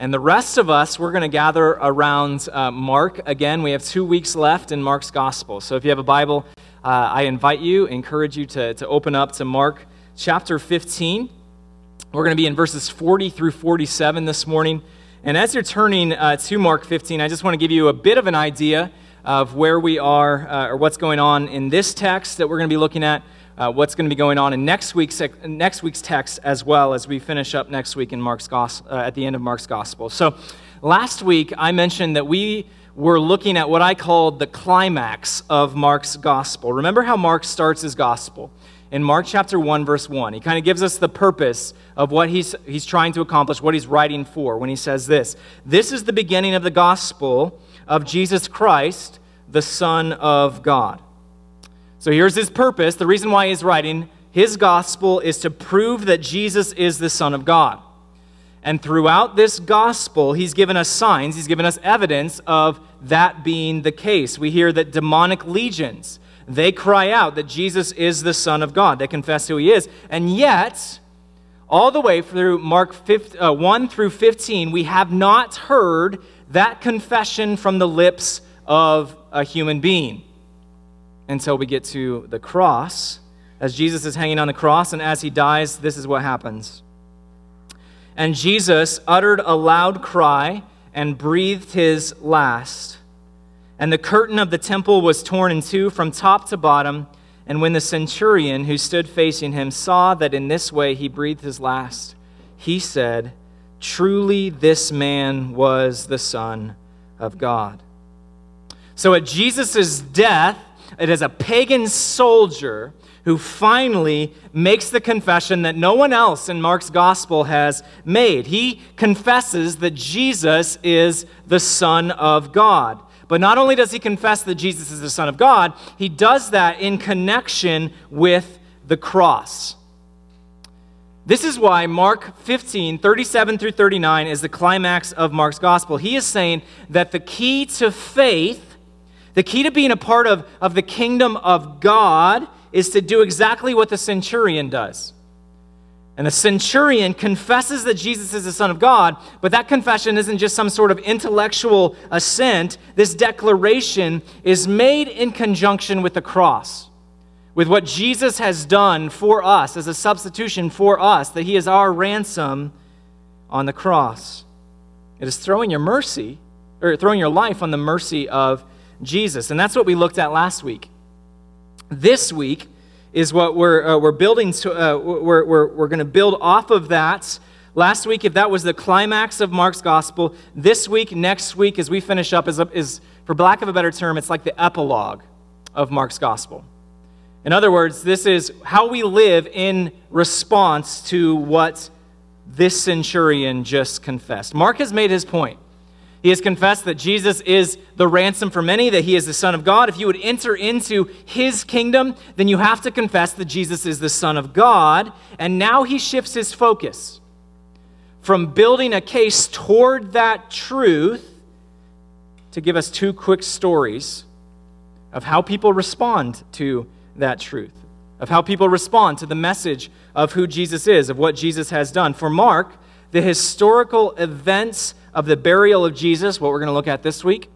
And the rest of us, we're going to gather around uh, Mark. Again, we have two weeks left in Mark's gospel. So if you have a Bible, uh, I invite you, encourage you to, to open up to Mark chapter 15. We're going to be in verses 40 through 47 this morning. And as you're turning uh, to Mark 15, I just want to give you a bit of an idea of where we are uh, or what's going on in this text that we're going to be looking at uh, what's going to be going on in next week's, next week's text as well as we finish up next week in Mark's gospel, uh, at the end of Mark's gospel. So last week I mentioned that we were looking at what I called the climax of Mark's gospel. Remember how Mark starts his gospel? In Mark chapter 1, verse 1, he kind of gives us the purpose of what he's, he's trying to accomplish, what he's writing for, when he says this This is the beginning of the gospel of Jesus Christ, the Son of God. So here's his purpose. The reason why he's writing his gospel is to prove that Jesus is the Son of God. And throughout this gospel, he's given us signs, he's given us evidence of that being the case. We hear that demonic legions, they cry out that Jesus is the Son of God. They confess who he is. And yet, all the way through Mark 5, uh, 1 through 15, we have not heard that confession from the lips of a human being until we get to the cross. As Jesus is hanging on the cross, and as he dies, this is what happens. And Jesus uttered a loud cry and breathed his last. And the curtain of the temple was torn in two from top to bottom. And when the centurion who stood facing him saw that in this way he breathed his last, he said, Truly, this man was the Son of God. So at Jesus' death, it is a pagan soldier who finally makes the confession that no one else in Mark's gospel has made. He confesses that Jesus is the Son of God. But not only does he confess that Jesus is the Son of God, he does that in connection with the cross. This is why Mark 15, 37 through 39 is the climax of Mark's gospel. He is saying that the key to faith the key to being a part of, of the kingdom of God is to do exactly what the centurion does. And the centurion confesses that Jesus is the Son of God, but that confession isn't just some sort of intellectual assent. This declaration is made in conjunction with the cross, with what Jesus has done for us as a substitution for us, that he is our ransom on the cross. It is throwing your mercy, or throwing your life on the mercy of Jesus. And that's what we looked at last week. This week is what we're, uh, we're building, to, uh, we're, we're, we're going to build off of that. Last week, if that was the climax of Mark's gospel, this week, next week, as we finish up, is, is for lack of a better term, it's like the epilogue of Mark's gospel. In other words, this is how we live in response to what this centurion just confessed. Mark has made his point. He has confessed that Jesus is the ransom for many, that he is the Son of God. If you would enter into his kingdom, then you have to confess that Jesus is the Son of God. And now he shifts his focus from building a case toward that truth to give us two quick stories of how people respond to that truth, of how people respond to the message of who Jesus is, of what Jesus has done. For Mark, the historical events of the burial of Jesus, what we're going to look at this week,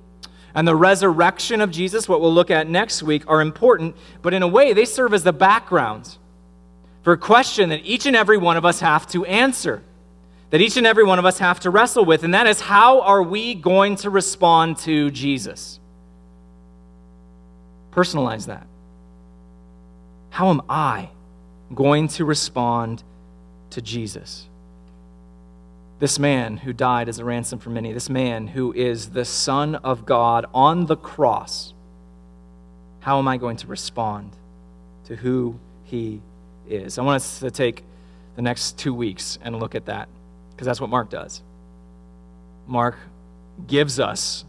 and the resurrection of Jesus, what we'll look at next week, are important, but in a way, they serve as the background for a question that each and every one of us have to answer, that each and every one of us have to wrestle with, and that is how are we going to respond to Jesus? Personalize that. How am I going to respond to Jesus? This man who died as a ransom for many, this man who is the Son of God on the cross, how am I going to respond to who he is? I want us to take the next two weeks and look at that because that's what Mark does. Mark gives us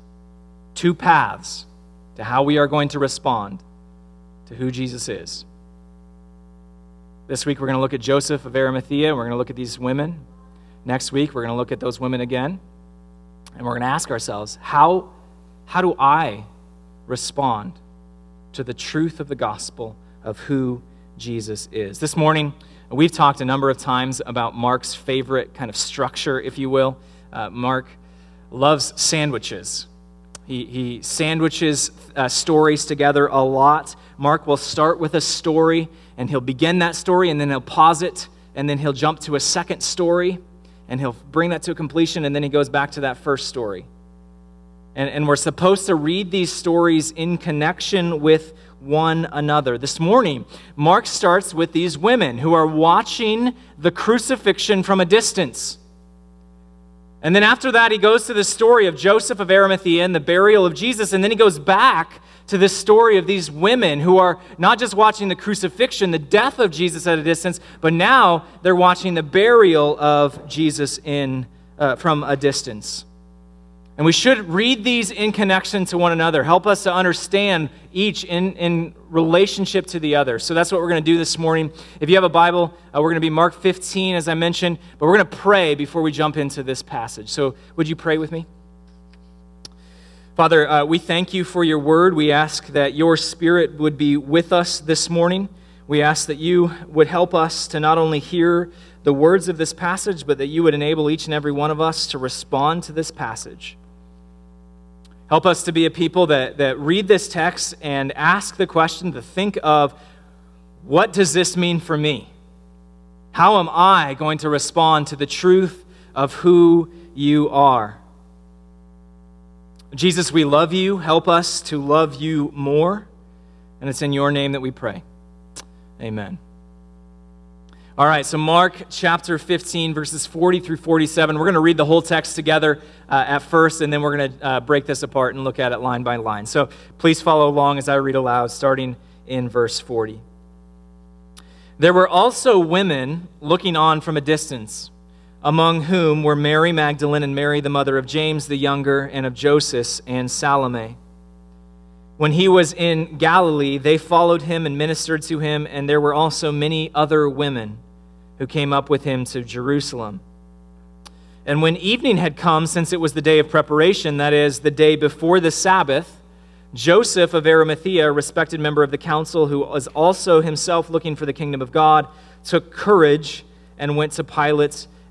two paths to how we are going to respond to who Jesus is. This week, we're going to look at Joseph of Arimathea, and we're going to look at these women Next week, we're going to look at those women again, and we're going to ask ourselves how, how do I respond to the truth of the gospel of who Jesus is? This morning, we've talked a number of times about Mark's favorite kind of structure, if you will. Uh, Mark loves sandwiches. He, he sandwiches uh, stories together a lot. Mark will start with a story, and he'll begin that story, and then he'll pause it, and then he'll jump to a second story, and he'll bring that to a completion, and then he goes back to that first story. And, and we're supposed to read these stories in connection with one another. This morning, Mark starts with these women who are watching the crucifixion from a distance. And then after that, he goes to the story of Joseph of Arimathea and the burial of Jesus. And then he goes back to this story of these women who are not just watching the crucifixion, the death of Jesus at a distance, but now they're watching the burial of Jesus in, uh, from a distance. And we should read these in connection to one another, help us to understand each in, in relationship to the other. So that's what we're going to do this morning. If you have a Bible, uh, we're going to be Mark 15, as I mentioned, but we're going to pray before we jump into this passage. So would you pray with me? Father, uh, we thank you for your word. We ask that your spirit would be with us this morning. We ask that you would help us to not only hear the words of this passage, but that you would enable each and every one of us to respond to this passage. Help us to be a people that, that read this text and ask the question to think of what does this mean for me? How am I going to respond to the truth of who you are? Jesus, we love you. Help us to love you more. And it's in your name that we pray. Amen. All right, so Mark chapter 15, verses 40 through 47. We're going to read the whole text together uh, at first, and then we're going to uh, break this apart and look at it line by line. So please follow along as I read aloud, starting in verse 40. There were also women looking on from a distance, among whom were Mary Magdalene and Mary, the mother of James the younger, and of Joseph and Salome. When he was in Galilee, they followed him and ministered to him, and there were also many other women who came up with him to Jerusalem. And when evening had come, since it was the day of preparation, that is, the day before the Sabbath, Joseph of Arimathea, a respected member of the council, who was also himself looking for the kingdom of God, took courage and went to Pilate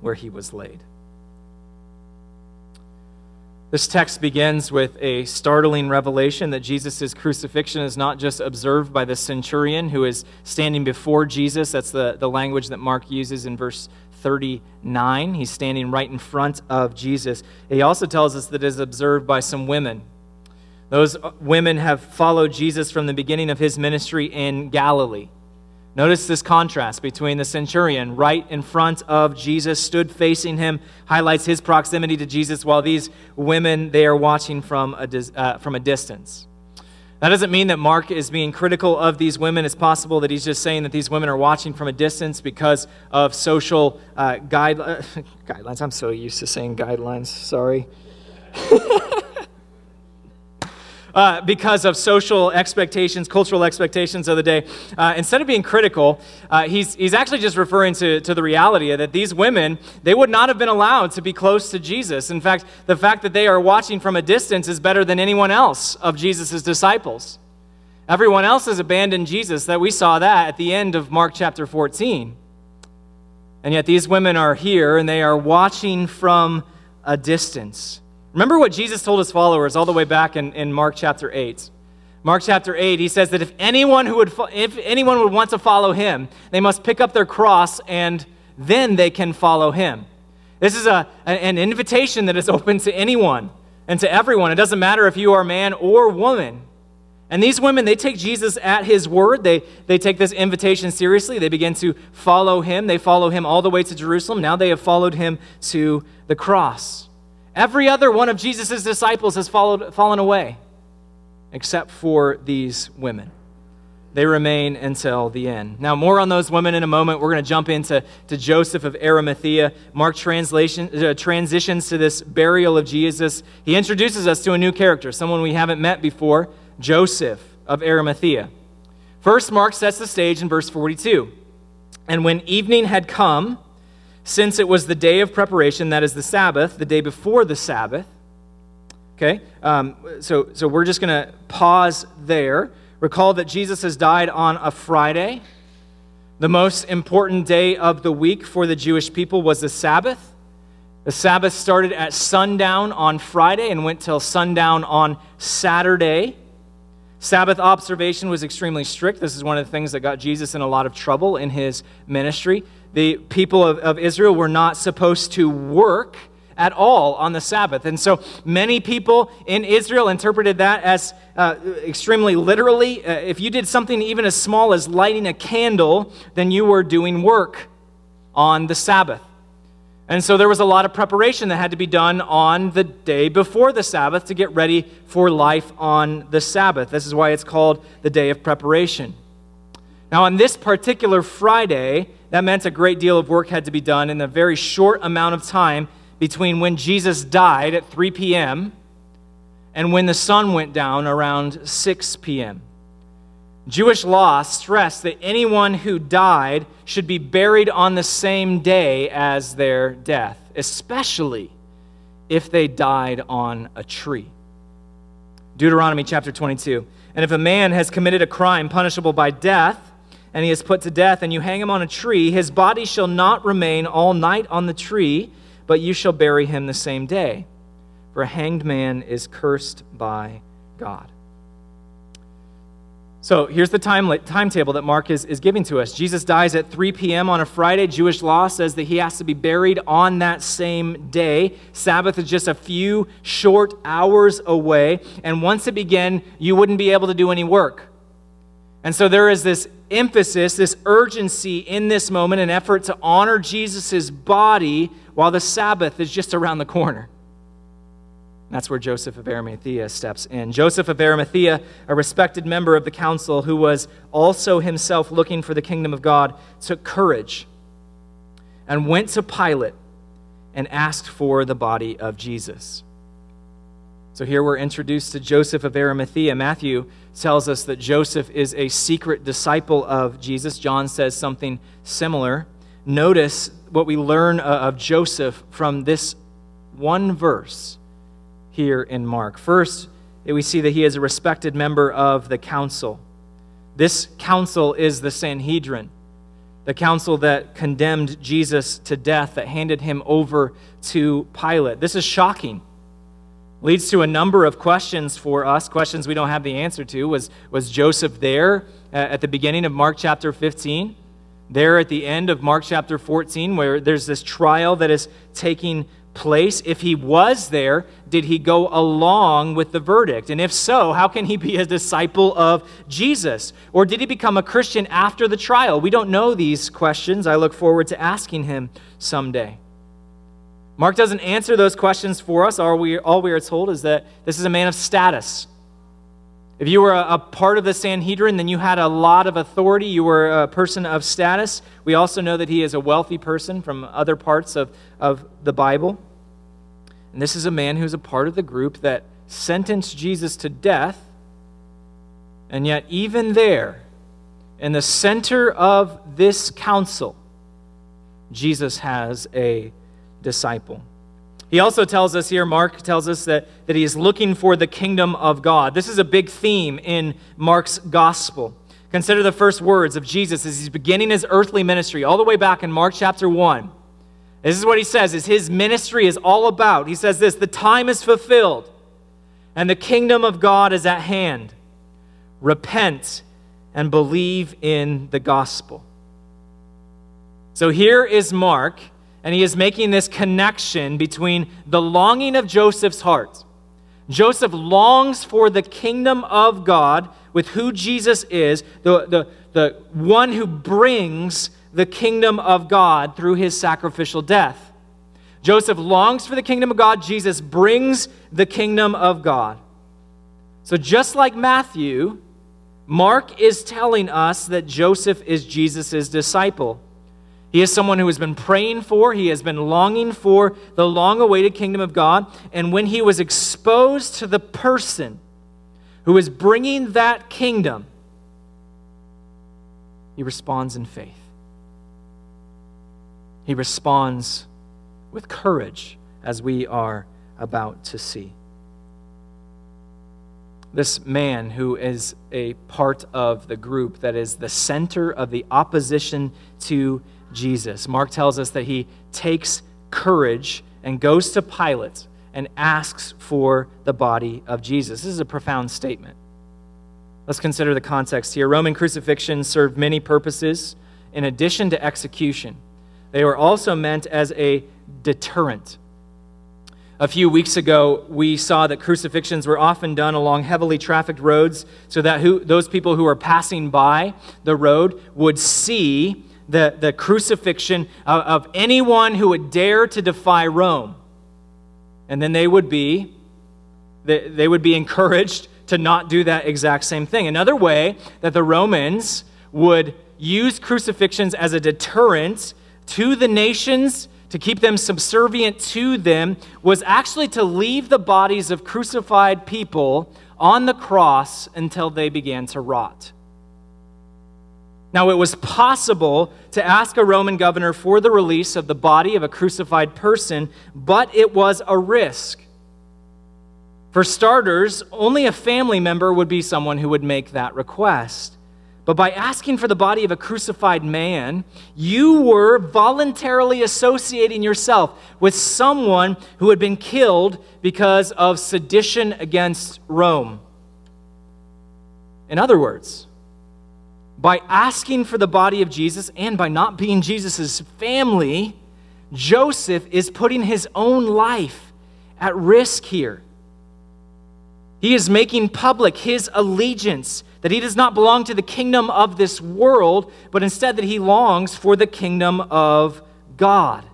where he was laid. This text begins with a startling revelation that Jesus' crucifixion is not just observed by the centurion who is standing before Jesus. That's the, the language that Mark uses in verse 39. He's standing right in front of Jesus. He also tells us that it is observed by some women. Those women have followed Jesus from the beginning of his ministry in Galilee. Notice this contrast between the centurion right in front of Jesus, stood facing him, highlights his proximity to Jesus, while these women, they are watching from a, uh, from a distance. That doesn't mean that Mark is being critical of these women. It's possible that he's just saying that these women are watching from a distance because of social uh, guide, guidelines. I'm so used to saying guidelines. Sorry. uh, because of social expectations, cultural expectations of the day. Uh, instead of being critical, uh, he's, he's actually just referring to, to the reality that these women, they would not have been allowed to be close to Jesus. In fact, the fact that they are watching from a distance is better than anyone else of Jesus' disciples. Everyone else has abandoned Jesus. That we saw that at the end of Mark chapter 14. And yet these women are here and they are watching from a distance. Remember what Jesus told his followers all the way back in, in Mark chapter 8. Mark chapter 8, he says that if anyone, who would, if anyone would want to follow him, they must pick up their cross and then they can follow him. This is a, an invitation that is open to anyone and to everyone. It doesn't matter if you are man or woman. And these women, they take Jesus at his word. They, they take this invitation seriously. They begin to follow him. They follow him all the way to Jerusalem. Now they have followed him to the cross. Every other one of Jesus' disciples has followed, fallen away, except for these women. they remain until the end. Now, more on those women in a moment. We're going to jump into to Joseph of Arimathea. Mark translation, uh, transitions to this burial of Jesus. He introduces us to a new character, someone we haven't met before, Joseph of Arimathea. First, Mark sets the stage in verse 42. And when evening had come, since it was the day of preparation, that is the Sabbath, the day before the Sabbath, okay, um, so, so we're just going to pause there. Recall that Jesus has died on a Friday. The most important day of the week for the Jewish people was the Sabbath. The Sabbath started at sundown on Friday and went till sundown on Saturday. Sabbath observation was extremely strict. This is one of the things that got Jesus in a lot of trouble in his ministry. The people of, of Israel were not supposed to work at all on the Sabbath. And so many people in Israel interpreted that as uh, extremely literally. Uh, if you did something even as small as lighting a candle, then you were doing work on the Sabbath. And so there was a lot of preparation that had to be done on the day before the Sabbath to get ready for life on the Sabbath. This is why it's called the day of preparation. Now, on this particular Friday, that meant a great deal of work had to be done in a very short amount of time between when Jesus died at 3 p.m. and when the sun went down around 6 p.m. Jewish law stressed that anyone who died should be buried on the same day as their death, especially if they died on a tree. Deuteronomy chapter 22. And if a man has committed a crime punishable by death, and he is put to death, and you hang him on a tree, his body shall not remain all night on the tree but you shall bury him the same day. For a hanged man is cursed by God. So here's the time, timetable that Mark is, is giving to us. Jesus dies at 3 p.m. on a Friday. Jewish law says that he has to be buried on that same day. Sabbath is just a few short hours away. And once it began, you wouldn't be able to do any work. And so there is this emphasis, this urgency in this moment, an effort to honor Jesus' body while the Sabbath is just around the corner. That's where Joseph of Arimathea steps in. Joseph of Arimathea, a respected member of the council who was also himself looking for the kingdom of God, took courage and went to Pilate and asked for the body of Jesus. So here we're introduced to Joseph of Arimathea. Matthew tells us that Joseph is a secret disciple of Jesus. John says something similar. Notice what we learn uh, of Joseph from this one verse here in Mark. First, we see that he is a respected member of the council. This council is the Sanhedrin, the council that condemned Jesus to death, that handed him over to Pilate. This is shocking leads to a number of questions for us, questions we don't have the answer to. Was, was Joseph there uh, at the beginning of Mark chapter 15? There at the end of Mark chapter 14, where there's this trial that is taking place? If he was there, did he go along with the verdict? And if so, how can he be a disciple of Jesus? Or did he become a Christian after the trial? We don't know these questions. I look forward to asking him someday. Mark doesn't answer those questions for us. All we, all we are told is that this is a man of status. If you were a, a, part of the Sanhedrin, then you had a lot of authority. You were a person of status. We also know that he is a wealthy person from other parts of, of the Bible. And this is a man who's a part of the group that sentenced Jesus to death. And yet, even there, in the center of this council, Jesus has a disciple. He also tells us here, Mark tells us that, that he is looking for the kingdom of God. This is a big theme in Mark's gospel. Consider the first words of Jesus as he's beginning his earthly ministry, all the way back in Mark chapter 1. This is what he says is his ministry is all about. He says this, the time is fulfilled and the kingdom of God is at hand. Repent and believe in the gospel. So here is Mark and he is making this connection between the longing of Joseph's heart. Joseph longs for the kingdom of God with who Jesus is, the, the, the one who brings the kingdom of God through his sacrificial death. Joseph longs for the kingdom of God. Jesus brings the kingdom of God. So, just like Matthew, Mark is telling us that Joseph is Jesus' disciple. He is someone who has been praying for, he has been longing for the long awaited kingdom of God. And when he was exposed to the person who is bringing that kingdom, he responds in faith. He responds with courage, as we are about to see. This man, who is a part of the group that is the center of the opposition to Jesus, Mark tells us that he takes courage and goes to Pilate and asks for the body of Jesus. This is a profound statement. Let's consider the context here. Roman crucifixion served many purposes in addition to execution. They were also meant as a deterrent. A few weeks ago, we saw that crucifixions were often done along heavily trafficked roads so that who, those people who were passing by the road would see the, the crucifixion of, of anyone who would dare to defy Rome. And then they would be, they, they would be encouraged to not do that exact same thing. Another way that the Romans would use crucifixions as a deterrent to the nations to keep them subservient to them was actually to leave the bodies of crucified people on the cross until they began to rot. Now, it was possible to ask a Roman governor for the release of the body of a crucified person, but it was a risk. For starters, only a family member would be someone who would make that request. But by asking for the body of a crucified man, you were voluntarily associating yourself with someone who had been killed because of sedition against Rome. In other words, by asking for the body of Jesus and by not being Jesus' family, Joseph is putting his own life at risk here. He is making public his allegiance that he does not belong to the kingdom of this world, but instead that he longs for the kingdom of God.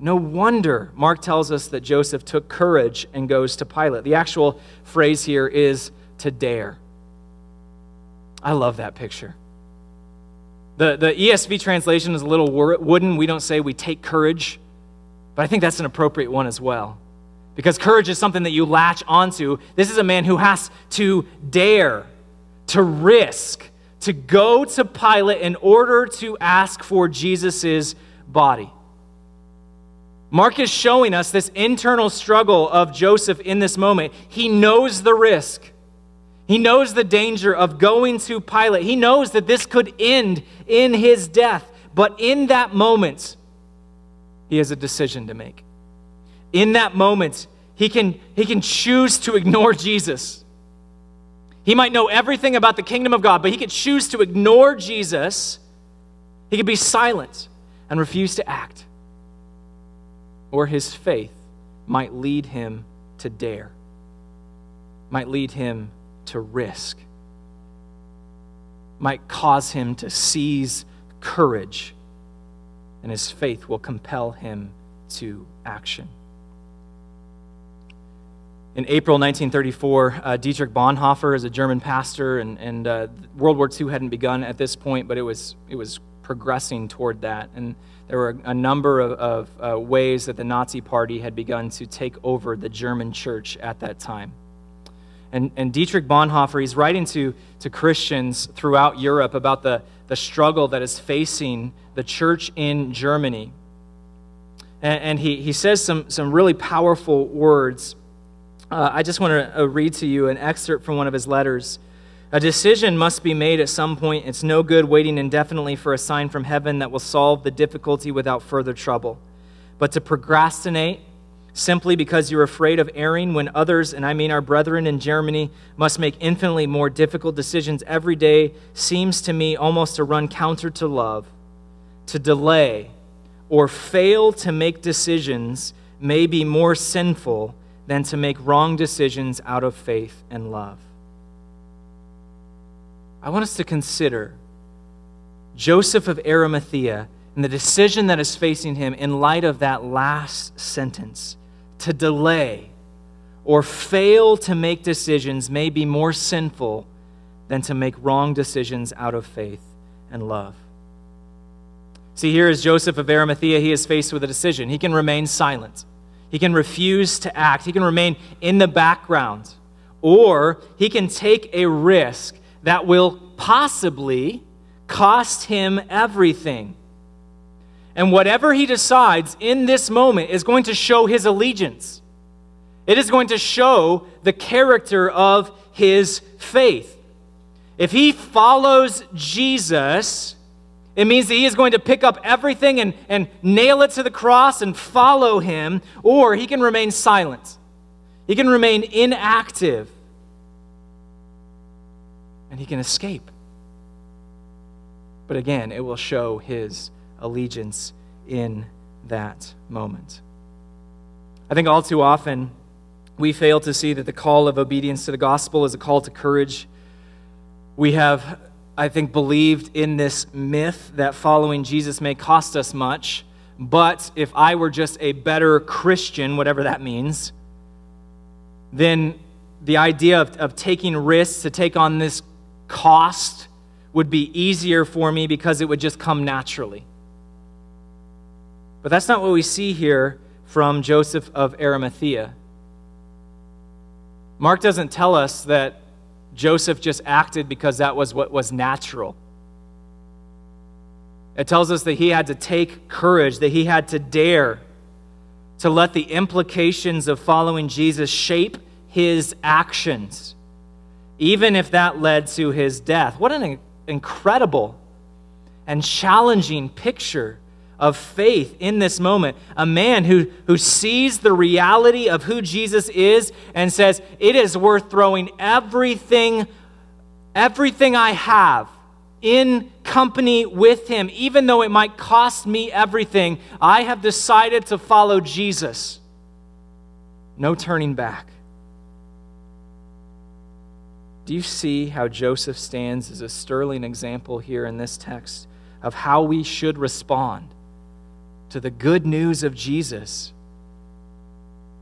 No wonder Mark tells us that Joseph took courage and goes to Pilate. The actual phrase here is to dare. I love that picture. The, the ESV translation is a little wooden. We don't say we take courage, but I think that's an appropriate one as well because courage is something that you latch onto. This is a man who has to dare, to risk, to go to Pilate in order to ask for Jesus' body. Mark is showing us this internal struggle of Joseph in this moment. He knows the risk. He knows the danger of going to Pilate. He knows that this could end in his death. But in that moment, he has a decision to make in that moment, he can, he can choose to ignore Jesus. He might know everything about the kingdom of God, but he could choose to ignore Jesus. He could be silent and refuse to act. Or his faith might lead him to dare, might lead him to risk, might cause him to seize courage, and his faith will compel him to action. In April 1934, uh, Dietrich Bonhoeffer is a German pastor, and, and uh, World War II hadn't begun at this point, but it was, it was progressing toward that. And there were a number of, of uh, ways that the Nazi Party had begun to take over the German church at that time. And, and Dietrich Bonhoeffer, he's writing to, to Christians throughout Europe about the, the struggle that is facing the church in Germany. And, and he, he says some, some really powerful words uh, I just want to uh, read to you an excerpt from one of his letters. A decision must be made at some point. It's no good waiting indefinitely for a sign from heaven that will solve the difficulty without further trouble. But to procrastinate simply because you're afraid of erring when others, and I mean our brethren in Germany, must make infinitely more difficult decisions every day seems to me almost to run counter to love. To delay or fail to make decisions may be more sinful than to make wrong decisions out of faith and love. I want us to consider Joseph of Arimathea and the decision that is facing him in light of that last sentence. To delay or fail to make decisions may be more sinful than to make wrong decisions out of faith and love. See, here is Joseph of Arimathea. He is faced with a decision. He can remain silent, he can refuse to act, he can remain in the background, or he can take a risk that will possibly cost him everything. And whatever he decides in this moment is going to show his allegiance. It is going to show the character of his faith. If he follows Jesus, it means that he is going to pick up everything and, and nail it to the cross and follow him, or he can remain silent. He can remain inactive. And he can escape. But again, it will show his allegiance in that moment. I think all too often we fail to see that the call of obedience to the gospel is a call to courage. We have, I think, believed in this myth that following Jesus may cost us much, but if I were just a better Christian, whatever that means, then the idea of, of taking risks to take on this cost would be easier for me because it would just come naturally. But that's not what we see here from Joseph of Arimathea. Mark doesn't tell us that Joseph just acted because that was what was natural. It tells us that he had to take courage, that he had to dare to let the implications of following Jesus shape his actions, even if that led to his death. What an incredible and challenging picture of faith in this moment. A man who, who sees the reality of who Jesus is and says, It is worth throwing everything, everything I have in company with him, even though it might cost me everything. I have decided to follow Jesus. No turning back. Do you see how Joseph stands as a sterling example here in this text of how we should respond to the good news of Jesus?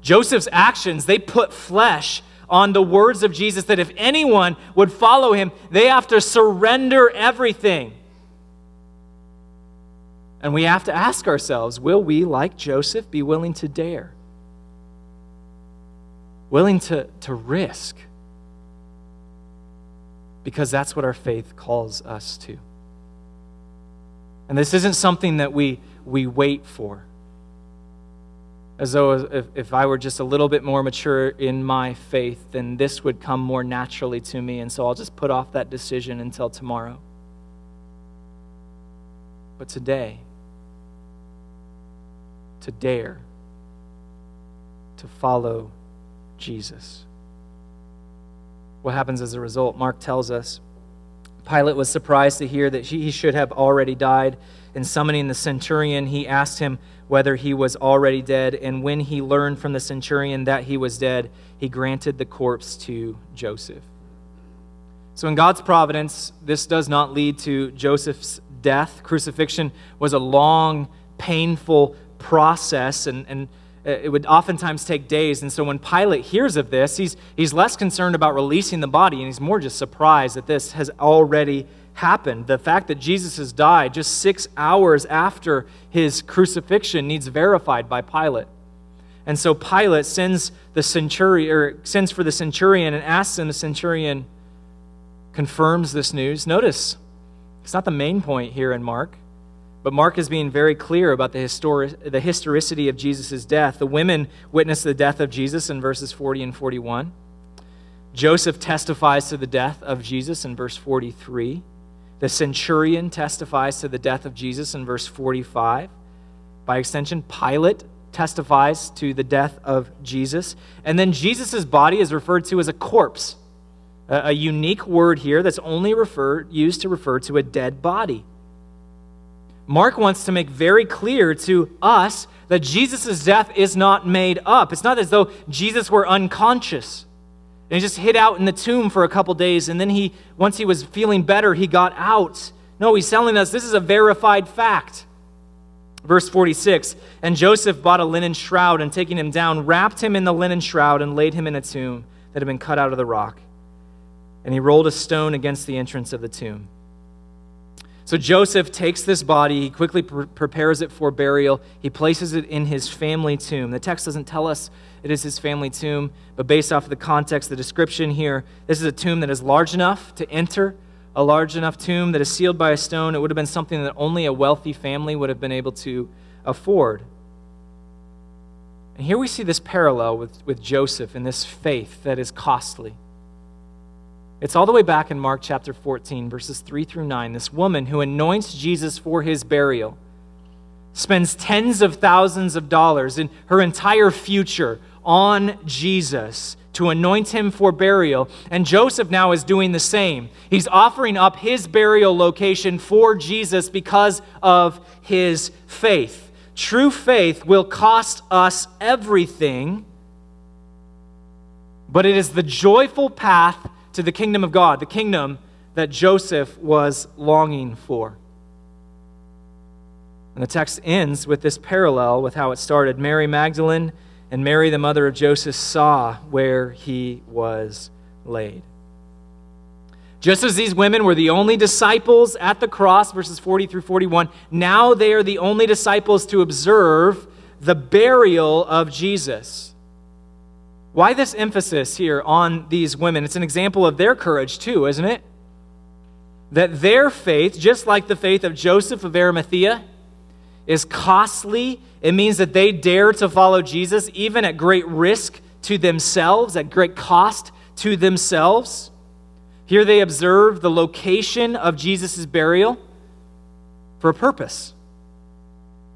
Joseph's actions, they put flesh on the words of Jesus that if anyone would follow him, they have to surrender everything. And we have to ask ourselves will we, like Joseph, be willing to dare? Willing to, to risk? because that's what our faith calls us to. And this isn't something that we, we wait for. As though if, if I were just a little bit more mature in my faith, then this would come more naturally to me, and so I'll just put off that decision until tomorrow. But today, to dare to follow Jesus. What happens as a result? Mark tells us Pilate was surprised to hear that he should have already died. In summoning the centurion, he asked him whether he was already dead. And when he learned from the centurion that he was dead, he granted the corpse to Joseph. So, in God's providence, this does not lead to Joseph's death. Crucifixion was a long, painful process, and, and Uh, it would oftentimes take days. And so when Pilate hears of this, he's, he's less concerned about releasing the body and he's more just surprised that this has already happened. The fact that Jesus has died just six hours after his crucifixion needs verified by Pilate. And so Pilate sends the centurion or sends for the centurion and asks him, the centurion confirms this news. Notice, it's not the main point here in Mark. But Mark is being very clear about the, the historicity of Jesus' death. The women witness the death of Jesus in verses 40 and 41. Joseph testifies to the death of Jesus in verse 43. The centurion testifies to the death of Jesus in verse 45. By extension, Pilate testifies to the death of Jesus. And then Jesus' body is referred to as a corpse, a, a unique word here that's only referred, used to refer to a dead body. Mark wants to make very clear to us that Jesus' death is not made up. It's not as though Jesus were unconscious and he just hid out in the tomb for a couple days and then he once he was feeling better he got out. No, he's telling us this is a verified fact. Verse 46 And Joseph bought a linen shroud and taking him down, wrapped him in the linen shroud and laid him in a tomb that had been cut out of the rock. and he rolled a stone against the entrance of the tomb. So Joseph takes this body, he quickly pre- prepares it for burial, he places it in his family tomb. The text doesn't tell us it is his family tomb, but based off of the context, the description here, this is a tomb that is large enough to enter, a large enough tomb that is sealed by a stone. It would have been something that only a wealthy family would have been able to afford. And here we see this parallel with, with Joseph and this faith that is costly. It's all the way back in Mark chapter 14, verses 3 through 9. This woman who anoints Jesus for his burial spends tens of thousands of dollars in her entire future on Jesus to anoint him for burial. And Joseph now is doing the same. He's offering up his burial location for Jesus because of his faith. True faith will cost us everything, but it is the joyful path to the kingdom of God, the kingdom that Joseph was longing for. And the text ends with this parallel with how it started. Mary Magdalene and Mary, the mother of Joseph, saw where he was laid. Just as these women were the only disciples at the cross, verses 40 through 41, now they are the only disciples to observe the burial of Jesus. Why this emphasis here on these women? It's an example of their courage, too, isn't it? That their faith, just like the faith of Joseph of Arimathea, is costly. It means that they dare to follow Jesus, even at great risk to themselves, at great cost to themselves. Here they observe the location of Jesus' burial for a purpose.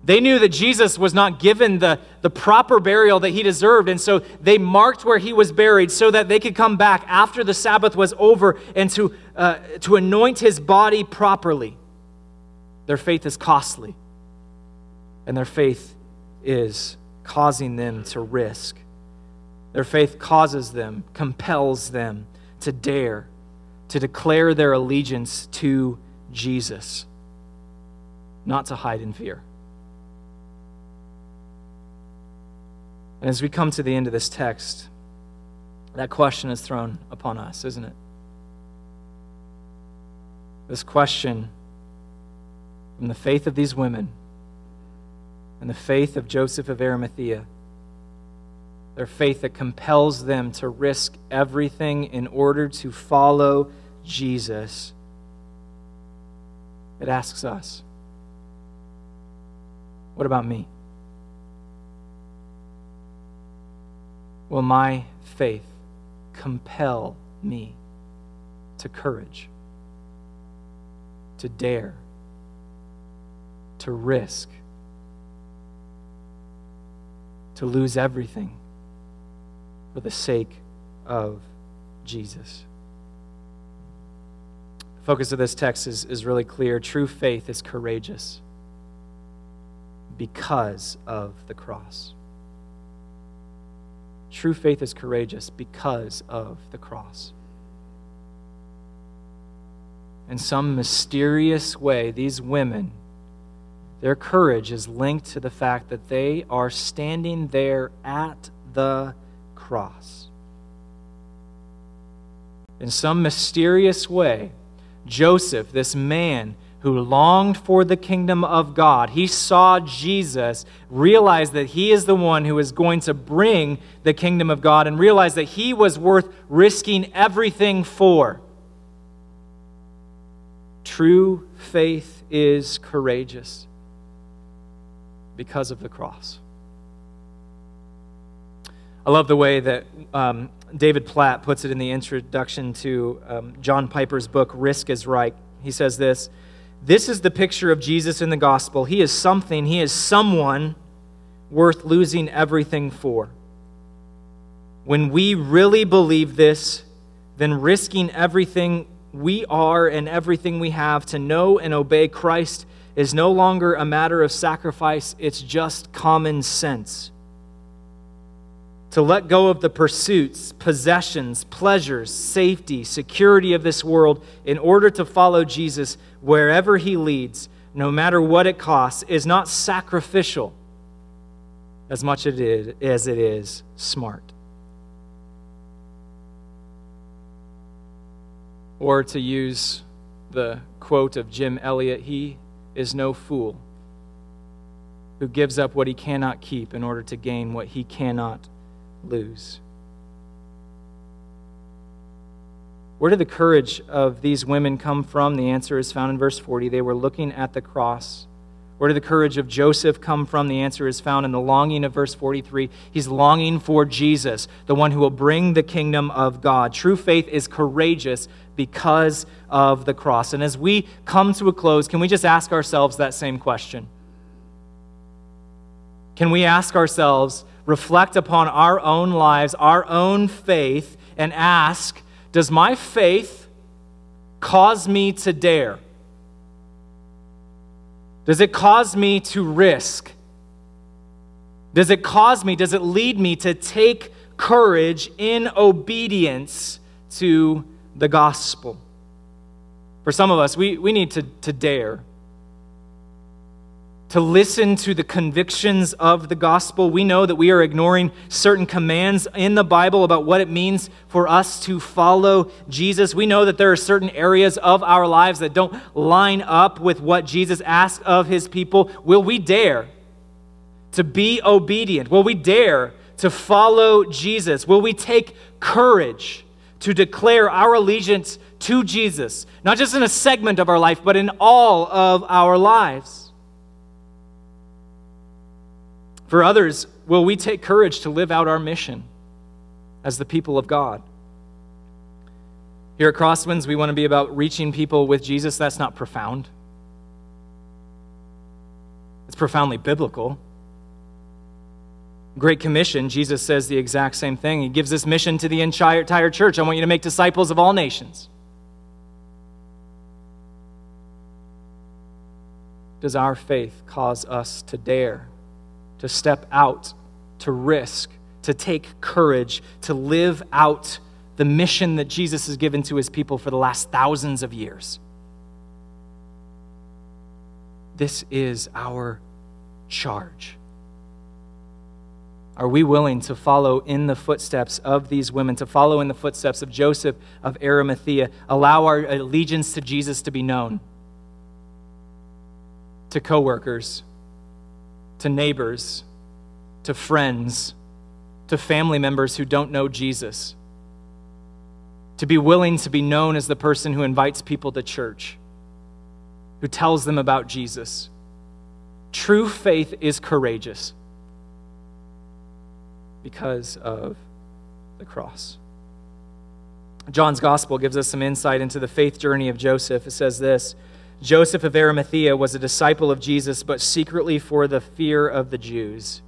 They knew that Jesus was not given the, the proper burial that he deserved, and so they marked where he was buried so that they could come back after the Sabbath was over and to, uh, to anoint his body properly. Their faith is costly, and their faith is causing them to risk. Their faith causes them, compels them to dare, to declare their allegiance to Jesus, not to hide in fear. And as we come to the end of this text, that question is thrown upon us, isn't it? This question from the faith of these women and the faith of Joseph of Arimathea, their faith that compels them to risk everything in order to follow Jesus, it asks us, what about me? Will my faith compel me to courage, to dare, to risk, to lose everything for the sake of Jesus. The focus of this text is, is really clear. True faith is courageous because of the cross. True faith is courageous because of the cross. In some mysterious way, these women, their courage is linked to the fact that they are standing there at the cross. In some mysterious way, Joseph, this man who longed for the kingdom of God. He saw Jesus, realized that he is the one who is going to bring the kingdom of God, and realized that he was worth risking everything for. True faith is courageous because of the cross. I love the way that um, David Platt puts it in the introduction to um, John Piper's book, Risk is Right. He says this this is the picture of Jesus in the gospel. He is something, he is someone worth losing everything for. When we really believe this, then risking everything we are and everything we have to know and obey Christ is no longer a matter of sacrifice, it's just common sense to let go of the pursuits, possessions, pleasures, safety, security of this world in order to follow Jesus wherever he leads, no matter what it costs, is not sacrificial as much as it is smart. Or to use the quote of Jim Elliot, he is no fool who gives up what he cannot keep in order to gain what he cannot lose. Where did the courage of these women come from? The answer is found in verse 40. They were looking at the cross. Where did the courage of Joseph come from? The answer is found in the longing of verse 43. He's longing for Jesus, the one who will bring the kingdom of God. True faith is courageous because of the cross. And as we come to a close, can we just ask ourselves that same question? Can we ask ourselves, reflect upon our own lives, our own faith, and ask, does my faith cause me to dare? Does it cause me to risk? Does it cause me, does it lead me to take courage in obedience to the gospel? For some of us, we, we need to, to dare to listen to the convictions of the gospel. We know that we are ignoring certain commands in the Bible about what it means for us to follow Jesus. We know that there are certain areas of our lives that don't line up with what Jesus asks of his people. Will we dare to be obedient? Will we dare to follow Jesus? Will we take courage to declare our allegiance to Jesus, not just in a segment of our life, but in all of our lives? For others, will we take courage to live out our mission as the people of God? Here at Crosswinds, we want to be about reaching people with Jesus. That's not profound, it's profoundly biblical. Great Commission, Jesus says the exact same thing. He gives this mission to the entire, entire church. I want you to make disciples of all nations. Does our faith cause us to dare to step out, to risk, to take courage, to live out the mission that Jesus has given to his people for the last thousands of years. This is our charge. Are we willing to follow in the footsteps of these women, to follow in the footsteps of Joseph of Arimathea, allow our allegiance to Jesus to be known to coworkers, to neighbors, to friends, to family members who don't know Jesus. To be willing to be known as the person who invites people to church, who tells them about Jesus. True faith is courageous because of the cross. John's gospel gives us some insight into the faith journey of Joseph. It says this Joseph of Arimathea was a disciple of Jesus, but secretly for the fear of the Jews.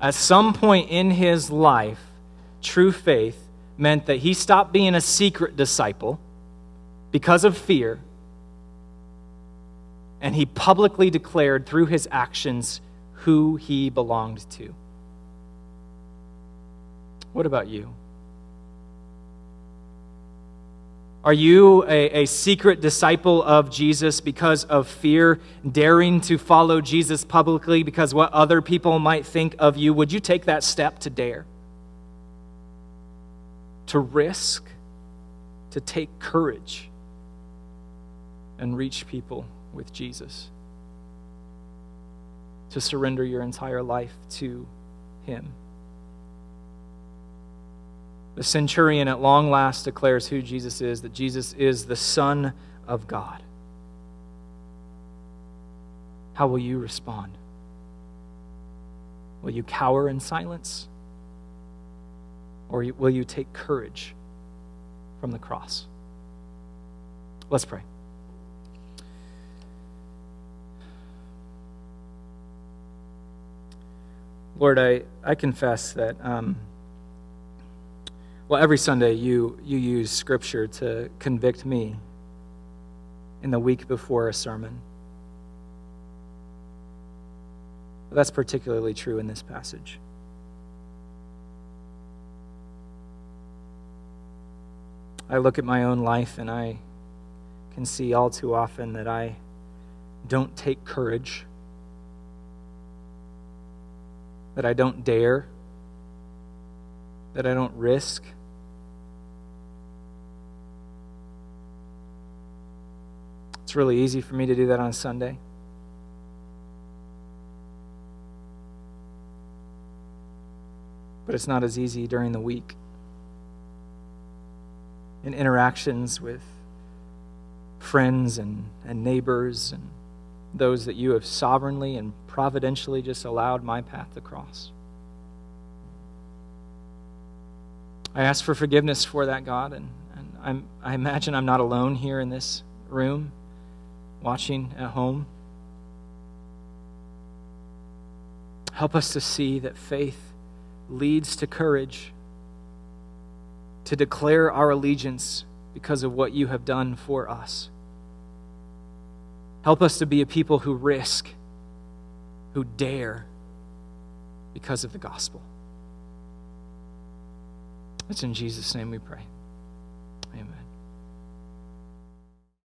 At some point in his life, true faith meant that he stopped being a secret disciple because of fear, and he publicly declared through his actions who he belonged to. What about you? Are you a, a, secret disciple of Jesus because of fear, daring to follow Jesus publicly because what other people might think of you? Would you take that step to dare? To risk, to take courage, and reach people with Jesus? To surrender your entire life to Him? The centurion at long last declares who Jesus is that Jesus is the Son of God. How will you respond? Will you cower in silence? Or will you take courage from the cross? Let's pray. Lord, I, I confess that. Um, well, every Sunday you, you use Scripture to convict me in the week before a sermon. But that's particularly true in this passage. I look at my own life and I can see all too often that I don't take courage, that I don't dare, that I don't risk It's really easy for me to do that on Sunday. But it's not as easy during the week. In interactions with friends and, and neighbors and those that you have sovereignly and providentially just allowed my path to cross. I ask for forgiveness for that, God, and, and I'm, I imagine I'm not alone here in this room, watching at home. Help us to see that faith leads to courage, to declare our allegiance because of what you have done for us. Help us to be a people who risk, who dare because of the gospel. It's in Jesus' name we pray.